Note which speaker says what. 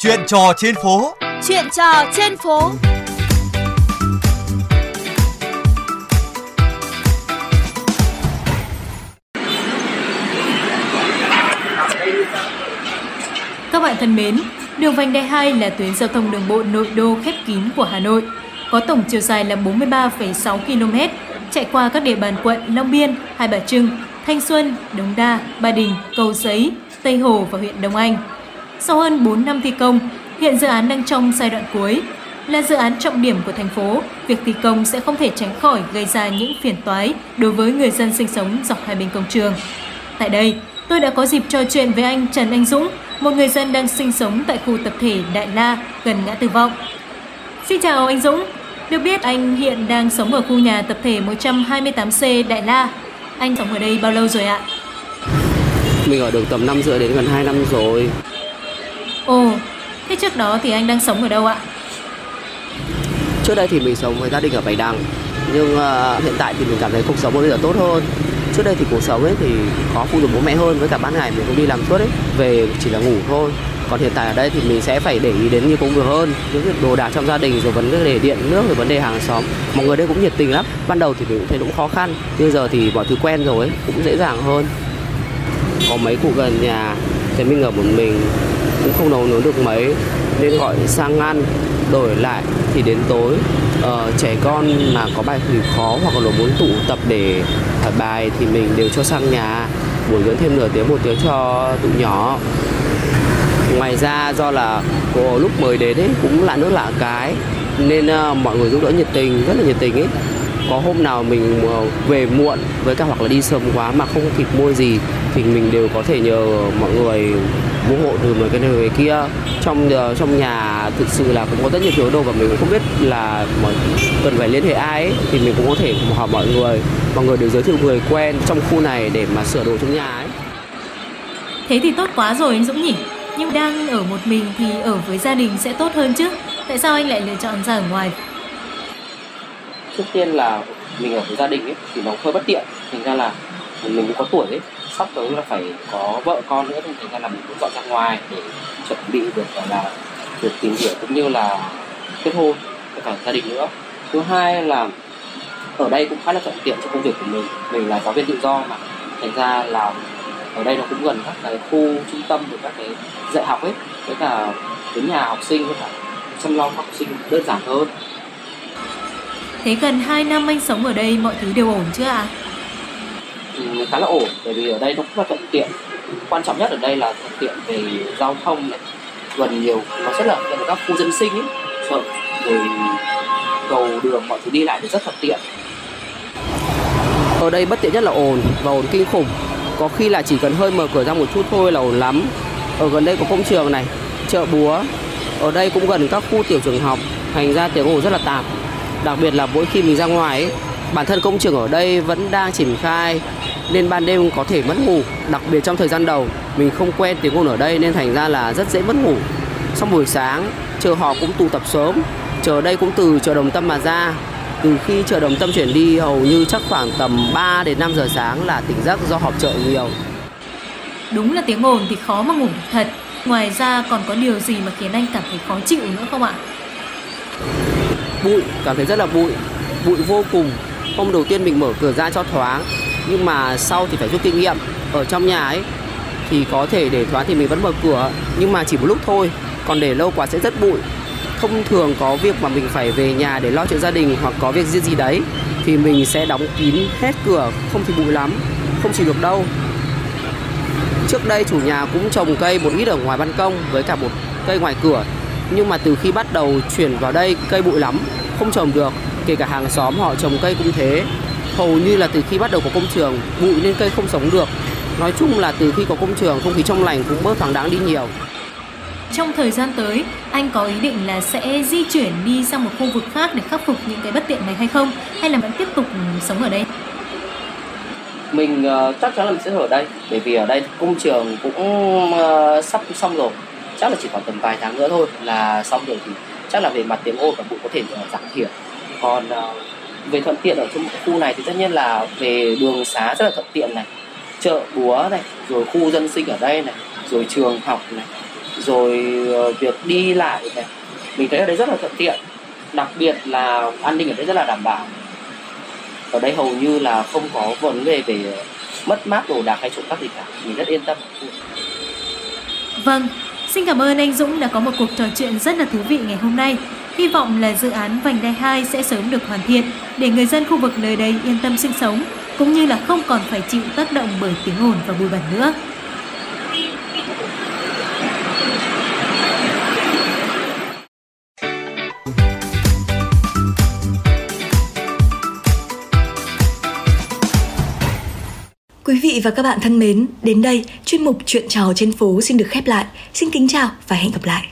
Speaker 1: Chuyện trò trên phố.
Speaker 2: Chuyện trò trên phố.
Speaker 3: Các bạn thân mến, đường vành đai 2 là tuyến giao thông đường bộ nội đô khép kín của Hà Nội, có tổng chiều dài là 43,6 km, chạy qua các địa bàn quận Long Biên, Hai Bà Trưng, Thanh Xuân, Đống Đa, Ba Đình, Cầu Giấy, Tây Hồ và huyện Đông Anh. Sau hơn 4 năm thi công, hiện dự án đang trong giai đoạn cuối. Là dự án trọng điểm của thành phố, việc thi công sẽ không thể tránh khỏi gây ra những phiền toái đối với người dân sinh sống dọc hai bên công trường. Tại đây, tôi đã có dịp trò chuyện với anh Trần Anh Dũng, một người dân đang sinh sống tại khu tập thể Đại La gần ngã tư vọng. Xin chào anh Dũng, được biết anh hiện đang sống ở khu nhà tập thể 128C Đại La. Anh sống ở đây bao lâu rồi ạ?
Speaker 4: Mình ở được tầm năm rưỡi đến gần 2 năm rồi.
Speaker 3: Ồ, thế trước đó thì anh đang sống ở đâu ạ?
Speaker 4: Trước đây thì mình sống với gia đình ở Bạch Đằng Nhưng uh, hiện tại thì mình cảm thấy cuộc sống bây giờ tốt hơn. Trước đây thì cuộc sống ấy thì có phụ thuộc bố mẹ hơn Với cả ban ngày mình cũng đi làm suốt ấy Về chỉ là ngủ thôi. Còn hiện tại ở đây thì mình sẽ phải để ý đến nhiều công việc hơn những việc đồ đạc trong gia đình rồi vấn đề điện nước rồi vấn đề hàng xóm. Mọi người đây cũng nhiệt tình lắm. Ban đầu thì mình cũng thấy cũng khó khăn bây giờ thì mọi thứ quen rồi ấy, cũng dễ dàng hơn. Có mấy cụ gần nhà thì mình ở một mình cũng không nấu nướng được mấy. Nên gọi sang ăn đổi lại thì đến tối uh, trẻ con mà có bài thì khó hoặc là muốn tụ tập để hỏi bài thì mình đều cho sang nhà buổi dưỡng thêm nửa tiếng một tiếng cho tụi nhỏ. Ngoài ra do là cô lúc mới đến ấy cũng lạ nước lạ cái nên uh, mọi người giúp đỡ nhiệt tình rất là nhiệt tình ấy. Có hôm nào mình ờ, về muộn với cả hoặc là đi sớm quá mà không kịp mua gì thì mình đều có thể nhờ mọi người mua hộ từ một cái cái kia. Trong uh, trong nhà thực sự là cũng có rất nhiều thứ đồ và mình cũng không biết là cần phải liên hệ ai ấy, thì mình cũng có thể hỏi mọi người. Mọi người đều giới thiệu người quen trong khu này để mà sửa đồ trong nhà ấy.
Speaker 3: Thế thì tốt quá rồi anh Dũng nhỉ? Nhưng đang ở một mình thì ở với gia đình sẽ tốt hơn chứ. Tại sao anh lại lựa chọn ra ở ngoài?
Speaker 4: Trước tiên là mình ở với gia đình ấy thì nó hơi bất tiện. Thành ra là mình cũng có tuổi ấy sắp tới là phải có vợ con nữa thì thành ra là mình muốn dọn ra ngoài để chuẩn bị được, gọi là, được tìm hiểu cũng như là kết hôn với cả gia đình nữa thứ hai là ở đây cũng khá là thuận tiện cho công việc của mình mình là giáo viên tự do mà thành ra là ở đây nó cũng gần các cái khu trung tâm của các cái dạy học ấy, với cả đến nhà học sinh với cả chăm lo học sinh đơn giản hơn
Speaker 3: Thế gần 2 năm anh sống ở đây mọi thứ đều ổn chưa ạ? À?
Speaker 4: Khá là ổn bởi vì ở đây nó rất là thuận tiện. Quan trọng nhất ở đây là thuận tiện về giao thông này. Gần nhiều nó rất là gần các khu dân sinh ấy. Chợ rồi cầu đường mọi thứ đi lại thì rất thuận tiện. Ở đây bất tiện nhất là ồn và ồn kinh khủng. Có khi là chỉ cần hơi mở cửa ra một chút thôi là ồn lắm. Ở gần đây có công trường này chợ búa. Ở đây cũng gần các khu tiểu trường học thành ra tiếng ồn rất là tạp. Đặc biệt là mỗi khi mình ra ngoài ấy, bản thân công trường ở đây vẫn đang triển khai nên ban đêm có thể mất ngủ đặc biệt trong thời gian đầu. Mình không quen tiếng ồn ở đây nên thành ra là rất dễ mất ngủ. Xong buổi sáng chợ họ cũng tụ tập sớm chợ đây cũng từ chợ đồng tâm mà ra. Từ khi chợ đồng tâm chuyển đi hầu như chắc khoảng tầm 3 đến 5 giờ sáng là tỉnh giấc do họp chợ nhiều.
Speaker 3: Đúng là tiếng ồn thì khó mà ngủ được thật. Ngoài ra còn có điều gì mà khiến anh cảm thấy khó chịu nữa không ạ?
Speaker 4: bụi cảm thấy rất là bụi. Bụi vô cùng hôm đầu tiên mình mở cửa ra cho thoáng, nhưng mà sau thì phải rút kinh nghiệm. Ở trong nhà ấy, thì có thể để thoáng thì mình vẫn mở cửa, nhưng mà chỉ một lúc thôi, còn để lâu quá sẽ rất bụi. Thông thường có việc mà mình phải về nhà để lo chuyện gia đình hoặc có việc gì gì đấy, thì mình sẽ đóng kín hết cửa, không thì bụi lắm, không chịu được đâu. Trước đây chủ nhà cũng trồng cây một ít ở ngoài ban công với cả một cây ngoài cửa, nhưng mà từ khi bắt đầu chuyển vào đây, cây bụi lắm, không trồng được kể cả hàng xóm họ trồng cây cũng thế. Hầu như là từ khi bắt đầu có công trường bụi nên cây không sống được. Nói chung là từ khi có công trường không khí trong lành cũng bớt thoáng đáng đi nhiều.
Speaker 3: Trong thời gian tới anh có ý định là sẽ di chuyển đi sang một khu vực khác để khắc phục những cái bất tiện này hay không? Hay là vẫn tiếp tục sống ở đây?
Speaker 4: Mình uh, chắc chắn là mình sẽ ở đây bởi vì ở đây công trường cũng uh, sắp xong rồi. Chắc là chỉ còn tầm vài tháng nữa thôi là xong rồi thì chắc là về mặt tiếng ồn và bụi có thể giảm thiểu còn ờ, về thuận tiện ở trong khu này thì tất nhiên là về đường xá rất là thuận tiện này. Chợ búa này rồi khu dân sinh ở đây này rồi trường học này
Speaker 5: rồi ờ, việc đi lại này. Mình thấy ở đây rất là thuận tiện đặc biệt là an ninh ở đây rất là đảm bảo. Ở đây hầu như là không có vấn đề về mất mát đồ đạc hay trộm cắp gì cả mình rất yên tâm.
Speaker 3: Vâng, xin cảm ơn anh Dũng đã có một cuộc trò chuyện rất là thú vị ngày hôm nay. Hy vọng là dự án vành đai 2 sẽ sớm được hoàn thiện để người dân khu vực nơi đây yên tâm sinh sống, cũng như là không còn phải chịu tác động bởi tiếng ồn và bụi bẩn nữa.
Speaker 1: Quý vị và các bạn thân mến, đến đây chuyên mục Chuyện trò trên phố xin được khép lại. Xin kính chào và hẹn gặp lại.